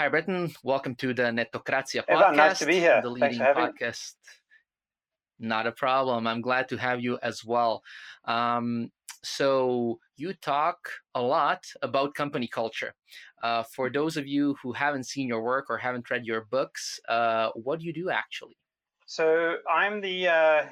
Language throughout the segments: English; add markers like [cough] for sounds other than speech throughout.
Hi, Britton. Welcome to the Netokracija podcast. Ivan, nice to be here. The leading podcast. Not a problem. I'm glad to have you as well. Um, so, you talk a lot about company culture. Uh, for those of you who haven't seen your work or haven't read your books, uh, what do you do actually? So, I'm the uh,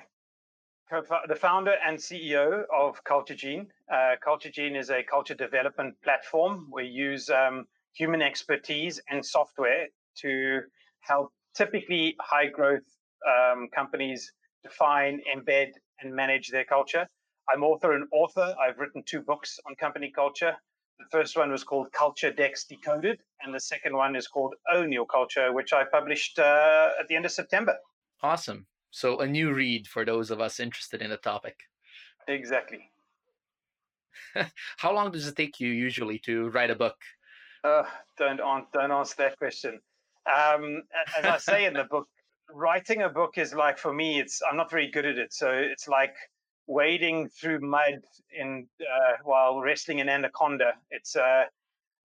the founder and CEO of Culture Gene. Uh, Culture Gene is a culture development platform. We use um, human expertise and software to help typically high growth um, companies define, embed, and manage their culture. I'm author and author. I've written two books on company culture. The first one was called Culture Decks Decoded, and the second one is called Own Your Culture, which I published uh, at the end of September. Awesome. So, a new read for those of us interested in the topic. Exactly. [laughs] How long does it take you usually to write a book? Uh, don't don't answer that question. Um, as I say in the book, writing a book is like for me, it's I'm not very good at it. So it's like wading through mud in uh, while wrestling an anaconda. It's uh,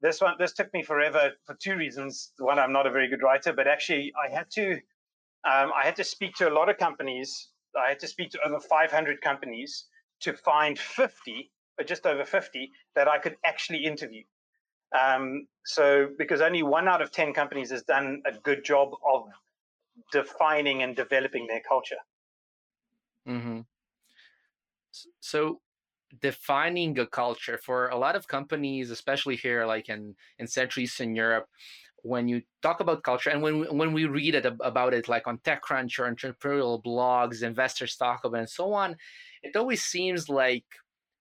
this one. This took me forever for two reasons. One, I'm not a very good writer, but actually, I had to um, I had to speak to a lot of companies. I had to speak to over 500 companies to find 50, or just over 50, that I could actually interview. Um, so, because only one out of 10 companies has done a good job of defining and developing their culture. Mm-hmm. So, defining a culture for a lot of companies, especially here, like in, in Central Eastern Europe, when you talk about culture and when when we read it about it like on TechCrunch or entrepreneurial blogs, investors talk about it and so on, it always seems like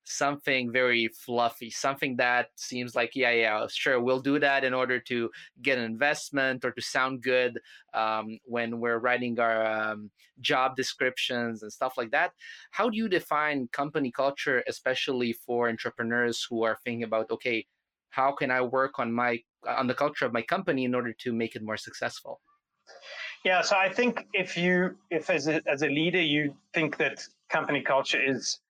something very fluffy, something that seems like, yeah, yeah, sure, we'll do that in order to get an investment or to sound good um, when we're writing our um, job descriptions and stuff like that. How do you define company culture, especially for entrepreneurs who are thinking about, okay, how can I work on my on the culture of my company in order to make it more successful? Yeah, so I think if you if as a as a leader you think that company culture is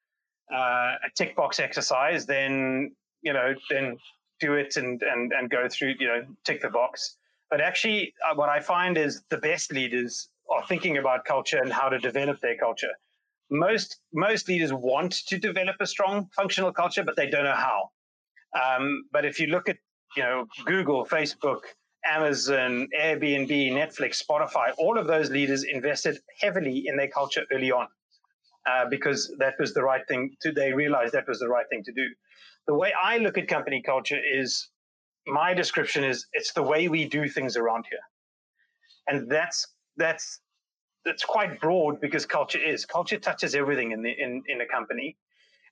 uh, a tick box exercise, then you know, then do it and and and go through, you know, tick the box. But actually, uh, what I find is the best leaders are thinking about culture and how to develop their culture. Most most leaders want to develop a strong functional culture, but they don't know how. Um, but if you look at you know Google, Facebook, Amazon, Airbnb, Netflix, Spotify, all of those leaders invested heavily in their culture early on uh, because that was the right thing to. They realized that was the right thing to do. The way I look at company culture is my description is it's the way we do things around here, and that's that's that's quite broad because culture is culture touches everything in the in in a company,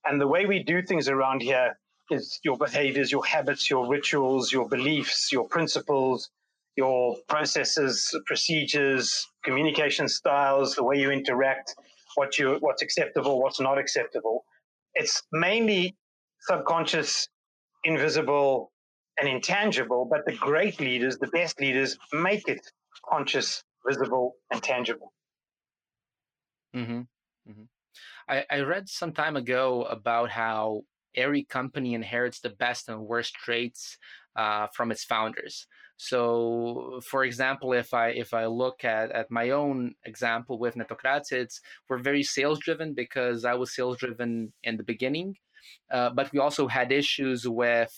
and the way we do things around here is your behaviors, your habits, your rituals, your beliefs, your principles, your processes, procedures, communication styles, the way you interact, what you what's acceptable, what's not acceptable. It's mainly subconscious, invisible, and intangible, but the great leaders, the best leaders, make it conscious, visible, and tangible. Mm-hmm. Mm-hmm. I, I read some time ago about how every company inherits the best and worst traits uh, from its founders. So, for example, if I if I look at, at my own example with Netokracija, it's we're very sales driven because I was sales driven in the beginning, uh, but we also had issues with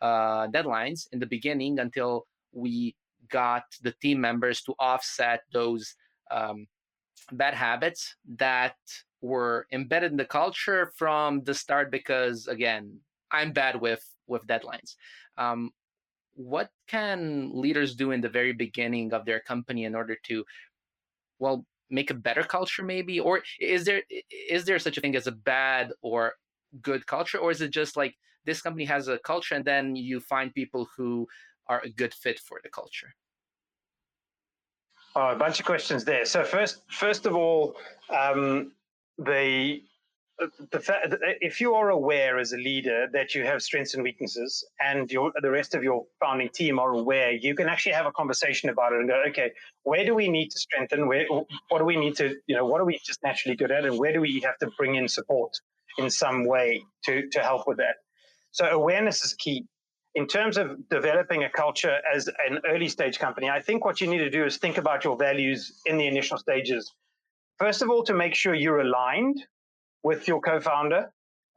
uh, deadlines in the beginning until we got the team members to offset those um, bad habits that were embedded in the culture from the start because again i'm bad with with deadlines. Um, what can leaders do in the very beginning of their company in order to well make a better culture maybe? Or is there is there such a thing as a bad or good culture? Or is it just like this company has a culture and then you find people who are a good fit for the culture? Oh, a bunch of questions there. So first first of all um, Uh, the the fact if you are aware as a leader that you have strengths and weaknesses and your the rest of your founding team are aware you can actually have a conversation about it and go okay where do we need to strengthen? Where what do we need to you know what are we just naturally good at and where do we have to bring in support in some way to to help with that? So awareness is key. In terms of developing a culture as an early stage company, I think what you need to do is think about your values in the initial stages. First of all, to make sure you're aligned with your co-founder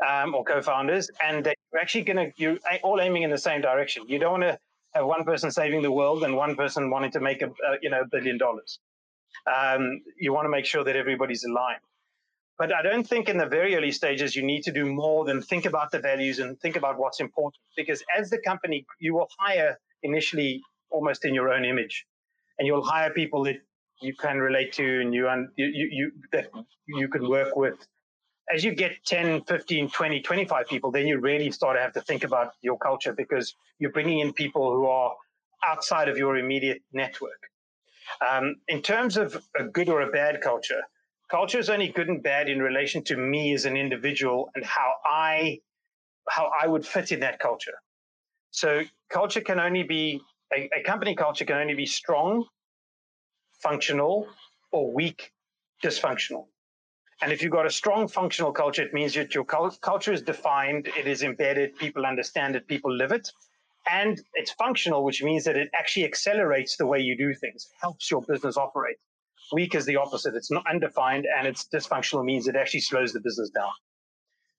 um, or co-founders, and that you're actually going to you're all aiming in the same direction. You don't want to have one person saving the world and one person wanting to make a, a you know a billion dollars. Um, you want to make sure that everybody's aligned. But I don't think in the very early stages you need to do more than think about the values and think about what's important. Because as the company, you will hire initially almost in your own image, and you'll hire people that you can relate to and you, you, you that you can work with. As you get 10, 15, 20, 25 people, then you really start to have to think about your culture because you're bringing in people who are outside of your immediate network. Um, in terms of a good or a bad culture, culture is only good and bad in relation to me as an individual and how I how I would fit in that culture. So culture can only be a, a company culture can only be strong, functional, or weak, dysfunctional. And if you've got a strong functional culture, it means that your culture is defined, it is embedded, people understand it, people live it. And it's functional, which means that it actually accelerates the way you do things, helps your business operate. Weak is the opposite. It's not undefined and it's dysfunctional means it actually slows the business down.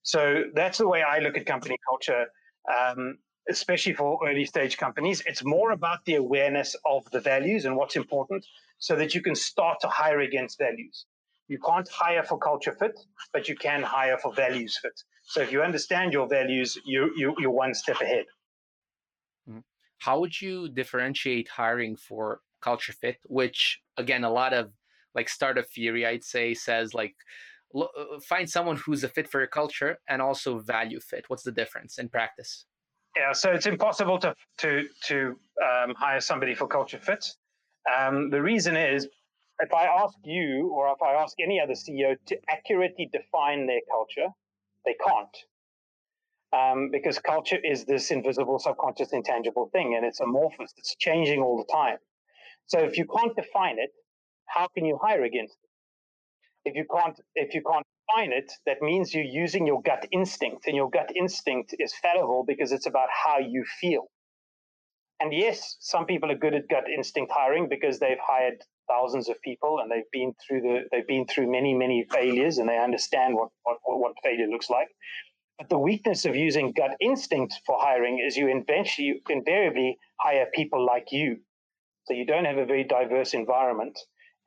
So that's the way I look at company culture, um, especially for early stage companies. It's more about the awareness of the values and what's important so that you can start to hire against values. You can't hire for culture fit, but you can hire for values fit. So if you understand your values, you, you, you're one step ahead. Mm-hmm. How would you differentiate hiring for culture fit, which again, a lot of like startup theory, I'd say, says like uh, find someone who's a fit for your culture and also value fit. What's the difference in practice? Yeah, so it's impossible to to to um, hire somebody for culture fit. Um, the reason is, if I ask you or if I ask any other CEO to accurately define their culture, they can't. Um, because culture is this invisible, subconscious, intangible thing, and it's amorphous. It's changing all the time. So if you can't define it, how can you hire against it? If you can't, if you can't define it, that means you're using your gut instinct, and your gut instinct is fallible because it's about how you feel. And yes, some people are good at gut instinct hiring because they've hired thousands of people and they've been through the they've been through many many failures and they understand what what, what failure looks like. But the weakness of using gut instinct for hiring is you eventually invariably hire people like you so you don't have a very diverse environment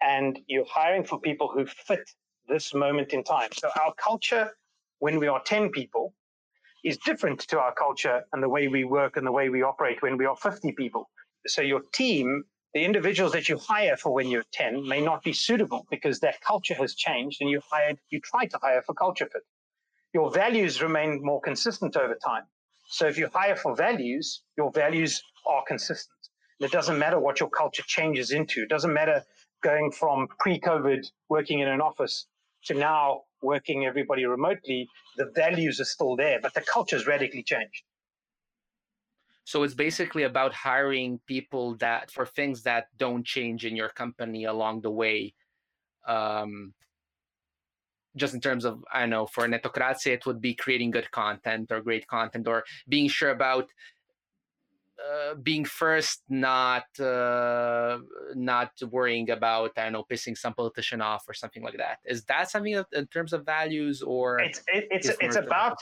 and you're hiring for people who fit this moment in time. So our culture, when we are 10 people, is different to our culture and the way we work and the way we operate when we are 50 people. So your team, the individuals that you hire for when you're 10 may not be suitable because that culture has changed and you hired, you try to hire for culture fit. Your values remain more consistent over time. So if you hire for values, your values are consistent. It doesn't matter what your culture changes into. It doesn't matter going from pre-COVID working in an office to now working everybody remotely. The values are still there, but the culture has radically changed. So it's basically about hiring people that for things that don't change in your company along the way. Um, just in terms of I know for Netokracija, it would be creating good content or great content or being sure about uh, being first, not uh, not worrying about I don't know pissing some politician off or something like that. Is that something that, in terms of values or it's it, it's it's about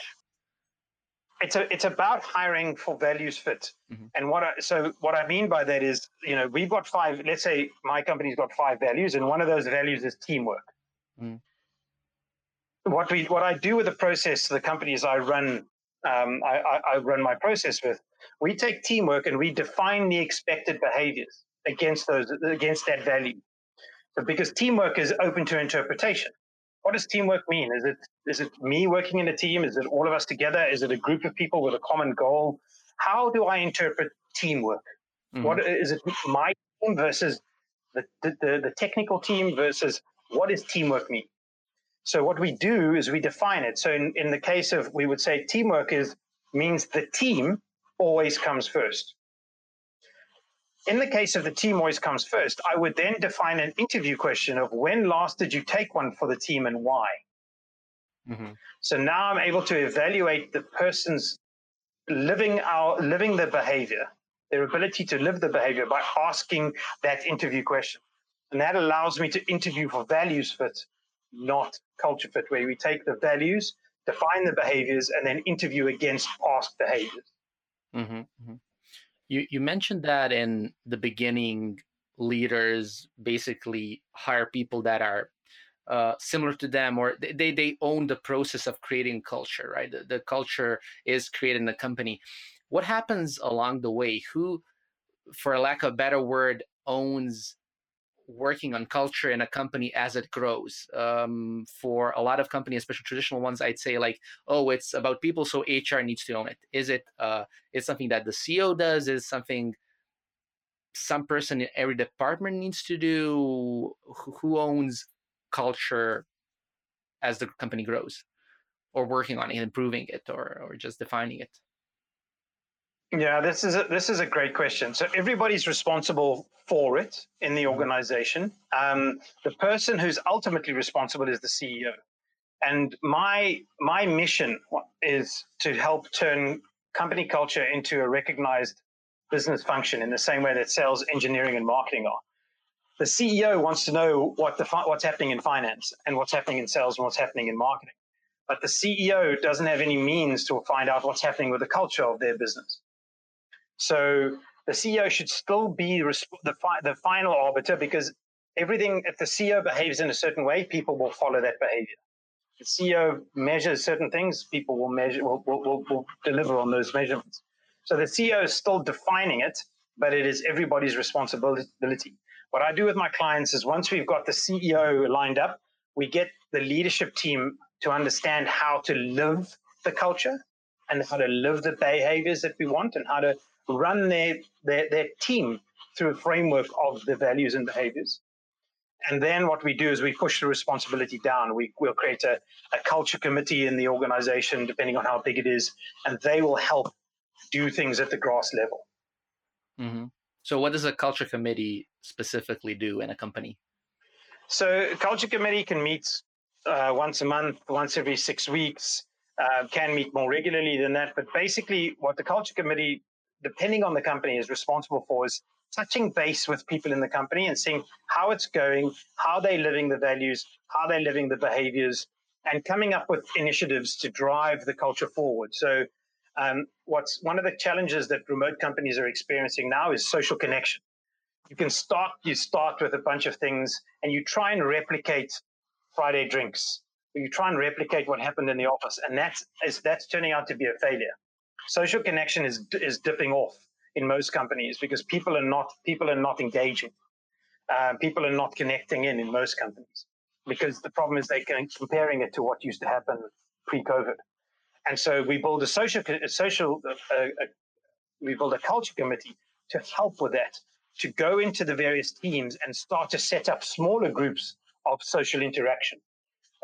it's a, it's about hiring for values fit. Mm-hmm. And what I, so what I mean by that is, you know, we've got five. Let's say my company's got five values, and one of those values is teamwork. Mm. What we what I do with the process, the companies I run, um, I, I, I run my process with we take teamwork and we define the expected behaviors against those against that value. So because teamwork is open to interpretation. What does teamwork mean? Is it is it me working in a team? Is it all of us together? Is it a group of people with a common goal? How do I interpret teamwork? Mm-hmm. What is it my team versus the, the, the technical team versus what does teamwork mean? So what we do is we define it. So in, in the case of we would say teamwork is means the team always comes first. In the case of the team always comes first, I would then define an interview question of when last did you take one for the team and why? Mm-hmm. So now I'm able to evaluate the person's living our living the behavior, their ability to live the behavior by asking that interview question. And that allows me to interview for values fit, not culture fit, where we take the values, define the behaviors, and then interview against past behaviors. Mm-hmm, mm-hmm. You you mentioned that in the beginning, leaders basically hire people that are uh, similar to them or they, they own the process of creating culture right? The, the culture is created in the company. What happens along the way? Who for lack of a better word owns working on culture in a company as it grows. Um, for a lot of companies especially traditional ones i'd say like oh it's about people so hr needs to own it. Is it uh, is something that the ceo does? Is something some person in every department needs to do? Who owns culture as the company grows? Or working on it improving it or, or just defining it yeah this is a, this is a great question so everybody's responsible for it in the mm-hmm. organization um, the person who's ultimately responsible is the ceo and my my mission is to help turn company culture into a recognized business function in the same way that sales engineering and marketing are the CEO wants to know what the what's happening in finance and what's happening in sales and what's happening in marketing. But the CEO doesn't have any means to find out what's happening with the culture of their business. So the CEO should still be the, the final arbiter because everything, if the CEO behaves in a certain way, people will follow that behavior. The CEO measures certain things, people will measure, will, will, will, will deliver on those measurements. So the CEO is still defining it, but it is everybody's responsibility. What I do with my clients is once we've got the CEO lined up, we get the leadership team to understand how to live the culture and how to live the behaviors that we want and how to run their, their, their team through a framework of the values and behaviors. And then what we do is we push the responsibility down. We will create a, a culture committee in the organization, depending on how big it is, and they will help do things at the grass level. Mm-hmm. So, what does a culture committee specifically do in a company? So, a culture committee can meet uh, once a month, once every six weeks. Uh, can meet more regularly than that, but basically, what the culture committee, depending on the company, is responsible for is touching base with people in the company and seeing how it's going, how they're living the values, how they're living the behaviors, and coming up with initiatives to drive the culture forward. So um, what's one of the challenges that remote companies are experiencing now is social connection. You can start, you start with a bunch of things and you try and replicate Friday drinks. You try and replicate what happened in the office, and that's that's turning out to be a failure. Social connection is is dipping off in most companies because people are not people are not engaging. Uh, people are not connecting in in most companies because the problem is they're comparing it to what used to happen pre-COVID. And so we build a social, a social, uh, we build a culture committee to help with that, to go into the various teams and start to set up smaller groups of social interaction,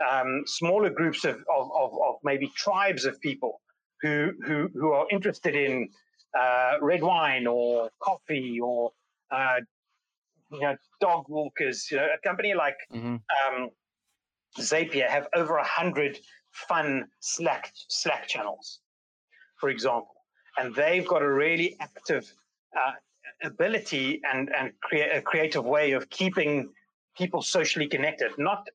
um, smaller groups of, of, of, of, maybe tribes of people who, who, who are interested in uh, red wine or coffee or uh, you know, dog walkers. You know, a company like mm-hmm. um, Zapier have over a hundred fun Slack Slack channels, for example, and they've got a really active uh, ability and and create a creative way of keeping people socially connected. Not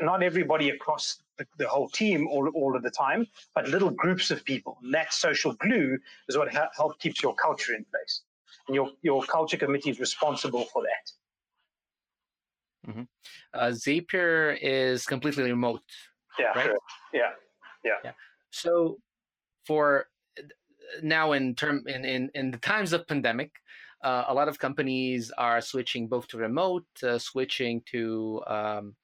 not everybody across the, the, whole team all, all of the time, but little groups of people. And that social glue is what ha- helps keeps your culture in place. And your, your culture committee is responsible for that. Mm-hmm. Uh, Zapier is completely remote, yeah. Right? Sure. Yeah. Yeah. Yeah. So for now in term in, in, in the times of pandemic, uh, a lot of companies are switching both to remote, uh, switching to um,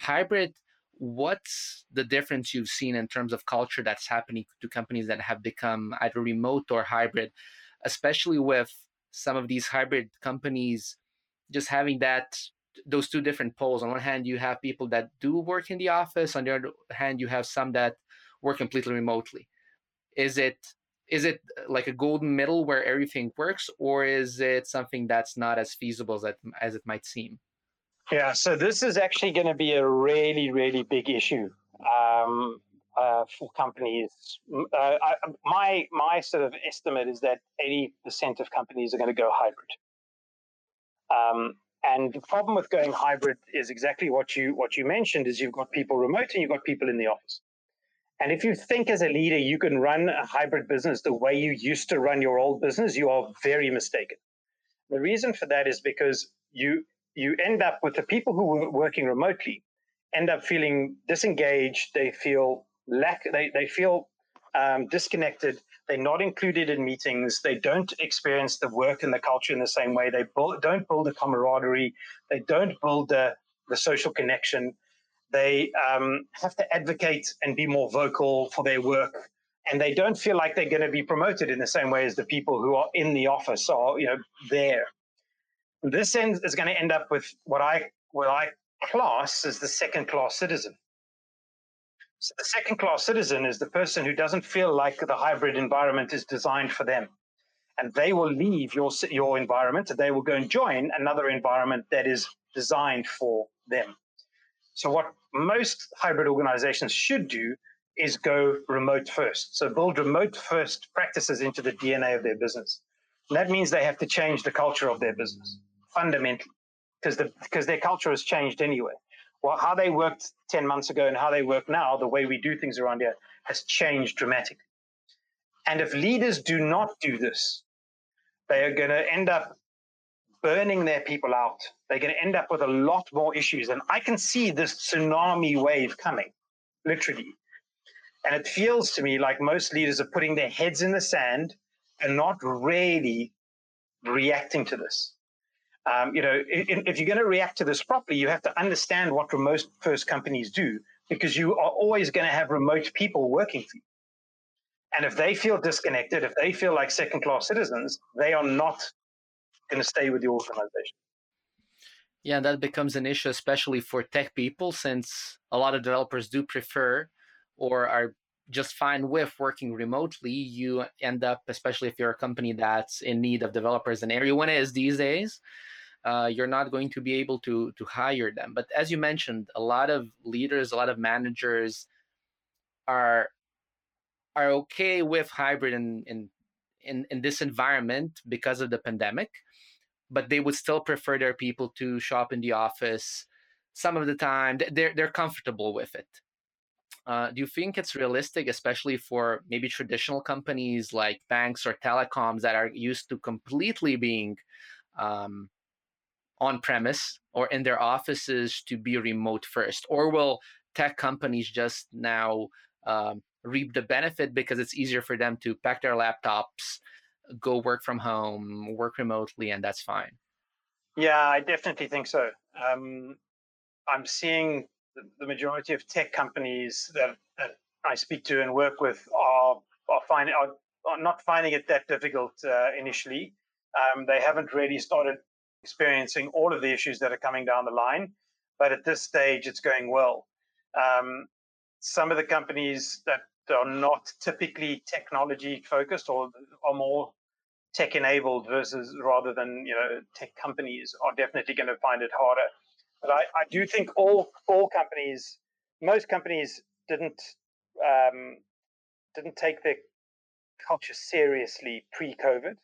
hybrid. What's the difference you've seen in terms of culture that's happening to companies that have become either remote or hybrid, especially with some of these hybrid companies just having that those two different poles. On one hand, you have people that do work in the office. On the other hand, you have some that work completely remotely. Is it is it uh, like a golden middle where everything works, or is it something that's not as feasible as as it might seem? Yeah, so this is actually going to be a really, really big issue. Um, uh, for companies. Uh, I, my my sort of estimate is that eighty percent of companies are going to go hybrid. Um, and the problem with going hybrid is exactly what you what you mentioned: is you've got people remote and you've got people in the office. And if you think as a leader you can run a hybrid business the way you used to run your old business, you are very mistaken. The reason for that is because you you end up with the people who are working remotely end up feeling disengaged. They feel lack. They they feel um, disconnected. They're not included in meetings. They don't experience the work and the culture in the same way. They don't build a camaraderie. They don't build the the social connection. They um, have to advocate and be more vocal for their work, and they don't feel like they're going to be promoted in the same way as the people who are in the office are, you know, there. This ends, is going to end up with what I what I class as the second class citizen. So the second class citizen is the person who doesn't feel like the hybrid environment is designed for them. And they will leave your, your environment and they will go and join another environment that is designed for them. So, what most hybrid organizations should do is go remote first. So, build remote first practices into the DNA of their business. And that means they have to change the culture of their business fundamentally because the, because their culture has changed anyway well, how they worked 10 months ago and how they work now, the way we do things around here, has changed dramatically. And if leaders do not do this, they are going to end up burning their people out. They're going to end up with a lot more issues. And I can see this tsunami wave coming, literally. And it feels to me like most leaders are putting their heads in the sand and not really reacting to this. Um, you know, if, if you're going to react to this properly, you have to understand what remote first companies do because you are always going to have remote people working for you. And if they feel disconnected, if they feel like second class citizens, they are not going to stay with the organization. Yeah, that becomes an issue, especially for tech people, since a lot of developers do prefer or are just fine with working remotely. You end up, especially if you're a company that's in need of developers, and everyone is these days, uh, you're not going to be able to to hire them. But as you mentioned, a lot of leaders, a lot of managers are are okay with hybrid in in in, in this environment because of the pandemic, but they would still prefer their people to shop in the office some of the time. They're they're comfortable with it. Uh, do you think it's realistic, especially for maybe traditional companies like banks or telecoms that are used to completely being um, on premise or in their offices to be remote first? Or will tech companies just now um, reap the benefit because it's easier for them to pack their laptops, go work from home, work remotely, and that's fine? Yeah, I definitely think so. Um, I'm seeing the majority of tech companies that, that I speak to and work with are are, find, are, are not finding it that difficult uh, initially. Um, they haven't really started experiencing all of the issues that are coming down the line. But at this stage, it's going well. Um, some of the companies that are not typically technology focused or are more tech enabled versus rather than you know tech companies are definitely going to find it harder. But I, I do think all all companies, most companies didn't um, didn't take their culture seriously pre-COVID.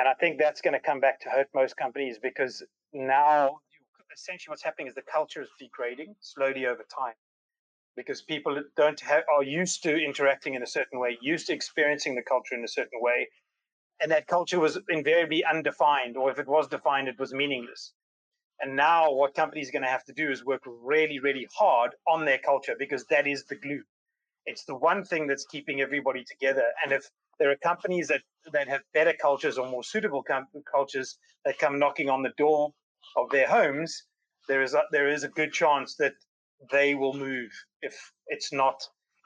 And I think that's going to come back to hurt most companies because now essentially what's happening is the culture is degrading slowly over time because people don't have, are used to interacting in a certain way, used to experiencing the culture in a certain way. And that culture was invariably undefined, or if it was defined, it was meaningless. And now what companies are going to have to do is work really, really hard on their culture because that is the glue. It's the one thing that's keeping everybody together. And if there are companies that, that have better cultures or more suitable com- cultures that come knocking on the door of their homes, there is a, there is a good chance that they will move if it's not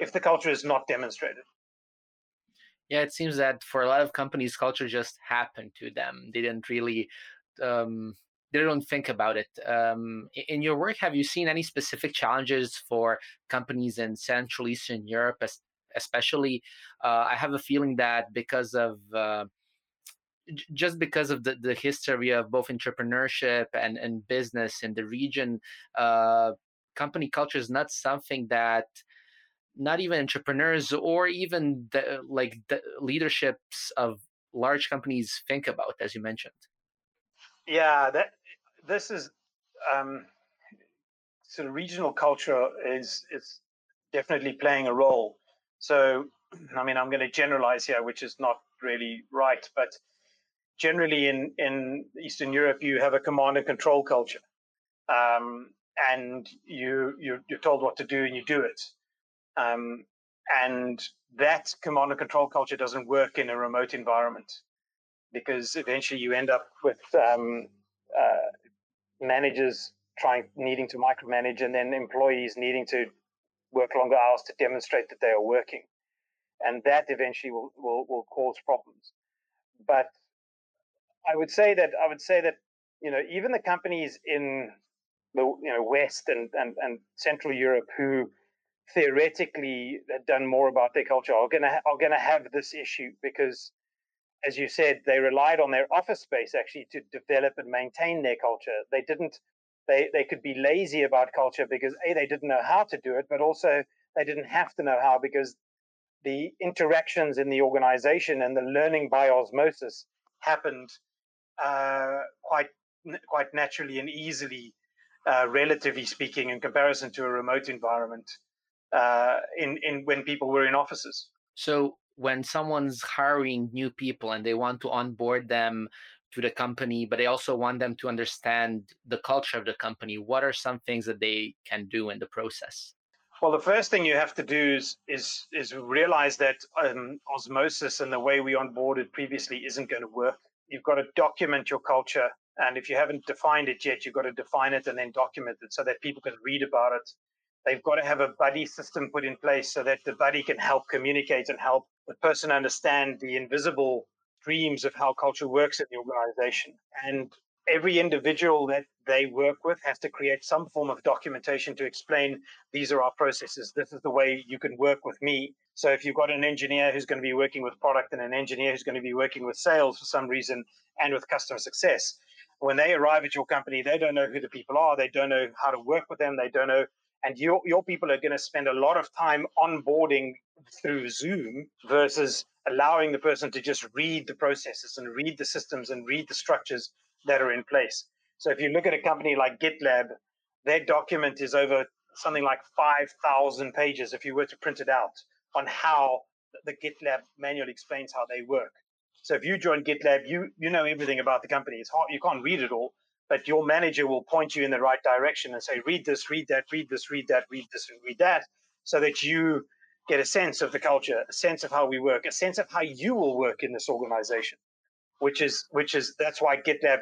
if the culture is not demonstrated. Yeah, it seems that for a lot of companies, culture just happened to them. They didn't really um, they don't think about it. Um, in your work, have you seen any specific challenges for companies in Central Eastern Europe, especially uh, i have a feeling that because of uh, just because of the, the history of both entrepreneurship and, and business in the region uh, company culture is not something that not even entrepreneurs or even the, like the leaderships of large companies think about, as you mentioned? Yeah, that this is um, sort of regional culture is is definitely playing a role. So, I mean, I'm going to generalize here, which is not really right, but generally in in Eastern Europe, you have a command and control culture, um, and you you're, you're, told what to do and you do it, um, and that command and control culture doesn't work in a remote environment because eventually you end up with um, uh, managers trying needing to micromanage and then employees needing to work longer hours to demonstrate that they are working and that eventually will, will, will cause problems but i would say that i would say that you know even the companies in the you know west and, and, and central europe who theoretically had done more about their culture are gonna are gonna have this issue because as you said, they relied on their office space actually to develop and maintain their culture. They didn't. They they could be lazy about culture because a they didn't know how to do it, but also they didn't have to know how because the interactions in the organization and the learning by osmosis happened uh, quite quite naturally and easily, uh, relatively speaking, in comparison to a remote environment. Uh, in in when people were in offices. So when someone's hiring new people and they want to onboard them to the company, but they also want them to understand the culture of the company, what are some things that they can do in the process? Well, the first thing you have to do is is is realize that um, osmosis and the way we onboarded previously isn't going to work. You've got to document your culture, and if you haven't defined it yet, you've got to define it and then document it so that people can read about it They've got to have a buddy system put in place so that the buddy can help communicate and help the person understand the invisible dreams of how culture works in the organization. And every individual that they work with has to create some form of documentation to explain these are our processes. This is the way you can work with me. So if you've got an engineer who's going to be working with product and an engineer who's going to be working with sales for some reason and with customer success, when they arrive at your company, they don't know who the people are. They don't know how to work with them. They don't know and your, your people are going to spend a lot of time onboarding through Zoom versus allowing the person to just read the processes and read the systems and read the structures that are in place. So if you look at a company like GitLab, their document is over something like 5,000 pages if you were to print it out on how the GitLab manual explains how they work. So if you join GitLab, you you know everything about the company. It's hard, you can't read it all, but your manager will point you in the right direction and say, read this, read that, read this, read that, read this, and read that, so that you get a sense of the culture, a sense of how we work, a sense of how you will work in this organization, which is which is that's why GitLab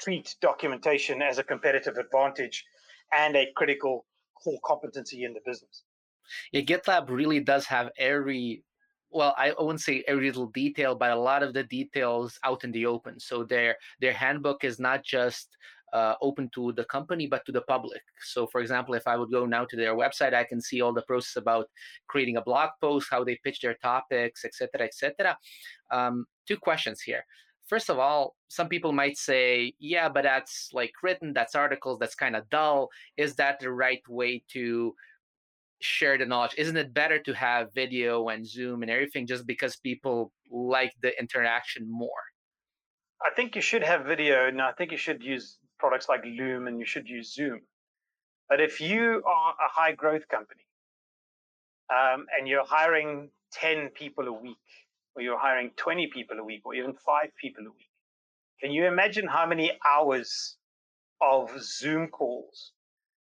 treat documentation as a competitive advantage and a critical core competency in the business. Yeah, GitLab really does have every well i wouldn't say every little detail but a lot of the details out in the open so their their handbook is not just uh, open to the company but to the public. So for example if i would go now to their website i can see all the process about creating a blog post how they pitch their topics etc etc um, two questions here. First of all some people might say yeah but that's like written that's articles that's kind of dull. Is that the right way to share the knowledge? Isn't it better to have video and zoom and everything just because people like the interaction more? I think you should have video and i think you should use products like loom and you should use zoom but if you are a high growth company um, and you're hiring 10 people a week or you're hiring 20 people a week or even five people a week can you imagine how many hours of zoom calls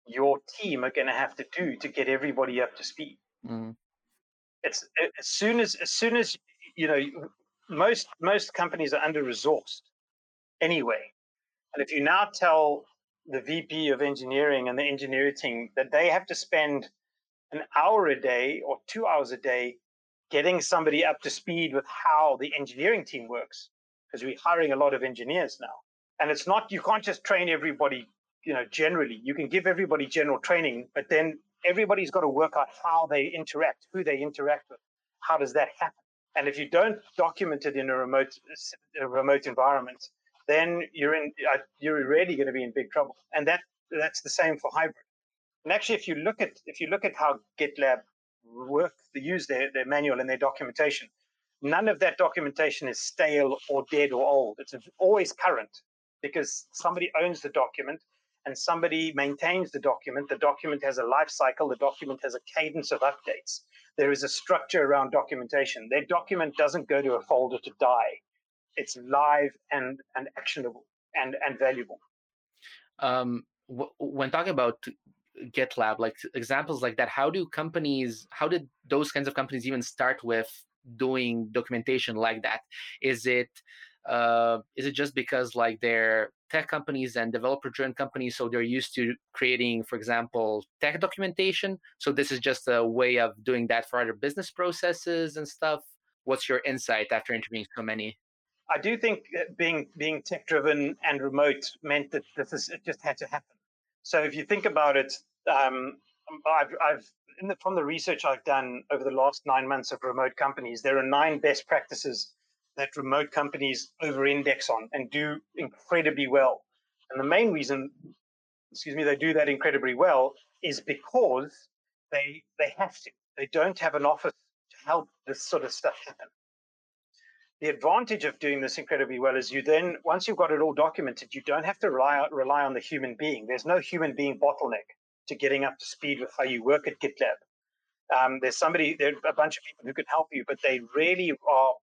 your team are going to have to do to get everybody up to speed. Mm. It's as soon as as soon as you know most most companies are under resourced anyway, and if you now tell the VP of engineering and the engineering team that they have to spend an hour a day or two hours a day getting somebody up to speed with how the engineering team works because we're hiring a lot of engineers now and it's not you can't just train everybody you know, generally, you can give everybody general training, but then everybody's got to work out how they interact, who they interact with. How does that happen? And if you don't document it in a remote, a remote environment, then you're in, uh, you're really going to be in big trouble. And that that's the same for hybrid. And actually, if you look at if you look at how GitLab work, they use their, their manual and their documentation. None of that documentation is stale or dead or old. It's always current because somebody owns the document and somebody maintains the document. The document has a life cycle, the document has a cadence of updates. There is a structure around documentation. Their document doesn't go to a folder to die. It's live and, and actionable and, and valuable. Um, w- when talking about GitLab, like examples like that, how do companies, how did those kinds of companies even start with doing documentation like that? Is it uh, is it just because like they're tech companies and developer driven companies so they're used to creating for example tech documentation so this is just a way of doing that for other business processes and stuff what's your insight after interviewing so many i do think being being tech driven and remote meant that this is it just had to happen so if you think about it um, i've, I've the, from the research i've done over the last nine months of remote companies there are nine best practices that remote companies over index on and do incredibly well. And the main reason, excuse me, they do that incredibly well is because they they have to. They don't have an office to help this sort of stuff happen. The advantage of doing this incredibly well is you then, once you've got it all documented, you don't have to rely, rely on the human being. There's no human being bottleneck to getting up to speed with how you work at GitLab. Um, there's somebody, there's a bunch of people who can help you, but they really are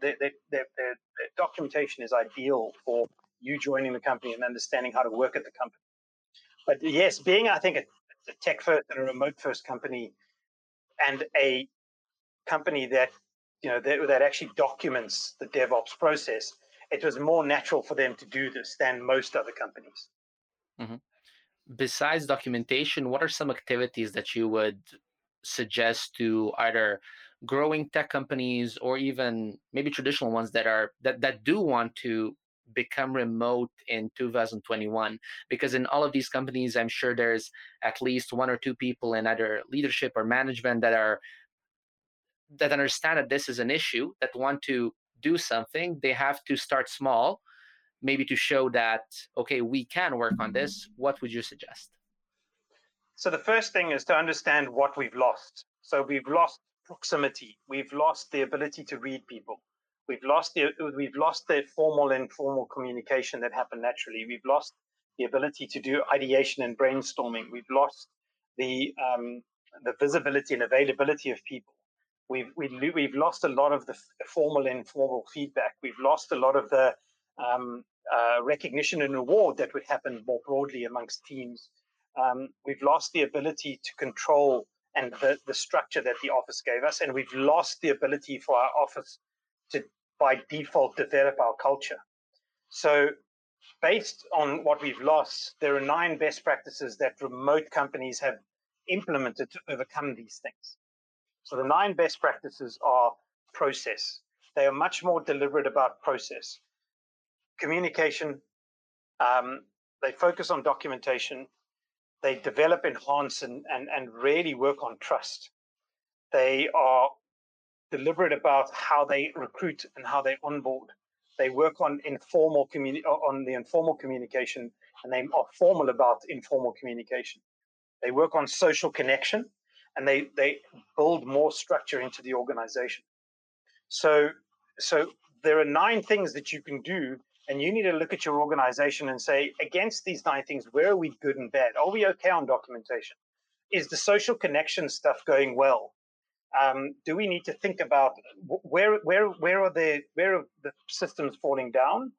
the, the, the, the, documentation is ideal for you joining the company and understanding how to work at the company. But yes, being I think a, a tech first and a remote first company, and a company that you know that, that actually documents the DevOps process, it was more natural for them to do this than most other companies. Mm-hmm. Besides documentation, what are some activities that you would suggest to either growing tech companies or even maybe traditional ones that are that, that do want to become remote in 2021 because in all of these companies i'm sure there's at least one or two people in either leadership or management that are that understand that this is an issue that want to do something they have to start small maybe to show that okay we can work on this what would you suggest so the first thing is to understand what we've lost so we've lost proximity. We've lost the ability to read people. We've lost the we've lost the formal and informal communication that happened naturally. We've lost the ability to do ideation and brainstorming. We've lost the um, the visibility and availability of people. We've we, have we have lost a lot of the formal and informal feedback. We've lost a lot of the um, uh, recognition and reward that would happen more broadly amongst teams. Um, we've lost the ability to control and the, the structure that the office gave us. And we've lost the ability for our office to, by default, develop our culture. So, based on what we've lost, there are nine best practices that remote companies have implemented to overcome these things. So, the nine best practices are process. They are much more deliberate about process. Communication, um, they focus on documentation, they develop, enhance, and, and, and really work on trust. They are deliberate about how they recruit and how they onboard. They work on informal communi- on the informal communication, and they are formal about informal communication. They work on social connection, and they they build more structure into the organization. So so there are nine things that you can do and you need to look at your organization and say, against these nine things, where are we good and bad? Are we okay on documentation? Is the social connection stuff going well? Um, do we need to think about where where where are the where are the systems falling down?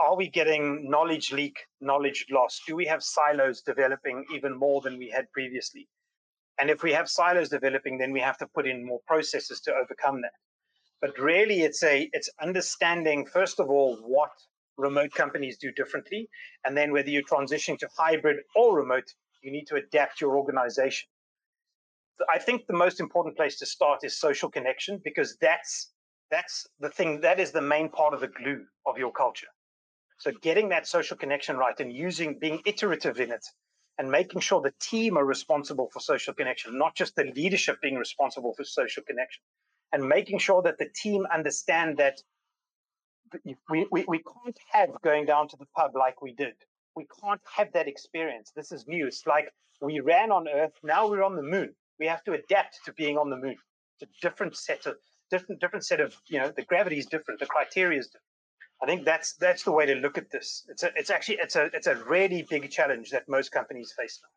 Are we getting knowledge leak, knowledge loss? Do we have silos developing even more than we had previously? And if we have silos developing, then we have to put in more processes to overcome that. But really, it's a it's understanding first of all what remote companies do differently. And then whether you're transitioning to hybrid or remote, you need to adapt your organization. I think the most important place to start is social connection because that's that's the thing that is the main part of the glue of your culture. So getting that social connection right and using being iterative in it and making sure the team are responsible for social connection, not just the leadership being responsible for social connection, and making sure that the team understand that we, we, we can't have going down to the pub like we did. We can't have that experience. This is new. It's like we ran on Earth, now we're on the moon. we have to adapt to being on the moon. It's a different set of different different set of you know the gravity is different, the criteria is different. I think that's that's the way to look at this. It's a, it's actually it's a it's a really big challenge that most companies face now.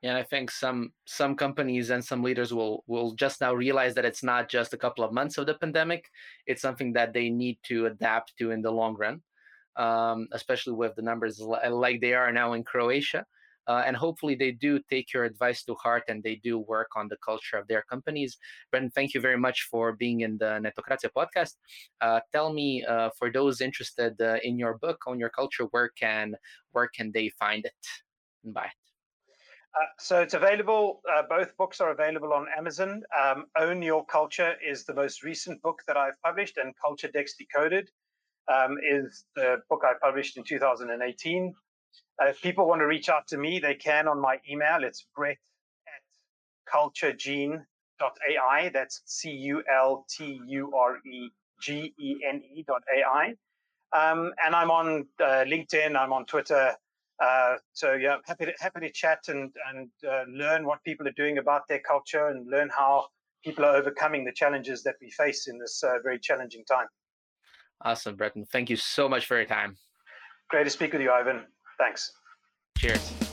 Yeah, I think some some companies and some leaders will will just now realize that it's not just a couple of months of the pandemic; it's something that they need to adapt to in the long run, um, especially with the numbers like they are now in Croatia. Uh, and hopefully they do take your advice to heart and they do work on the culture of their companies. Bretton, thank you very much for being in the Netokracija podcast. Uh, tell me, uh, for those interested uh, in your book on your culture, where can where can they find it and buy it? Uh, so it's available. Uh, both books are available on Amazon. Um, Own Your Culture is the most recent book that I've published, and Culture Decks Decoded um, is the book I published in 2018. Uh, if people want to reach out to me, they can on my email. It's brett at culturegene.ai. That's C U L T U R E G E N E dot AI. Um, and I'm on uh, LinkedIn, I'm on Twitter. Uh, so yeah, happy to happy to chat and and uh, learn what people are doing about their culture and learn how people are overcoming the challenges that we face in this uh, very challenging time. Awesome, Bretton. Thank you so much for your time. Great to speak with you, Ivan. Thanks. Cheers.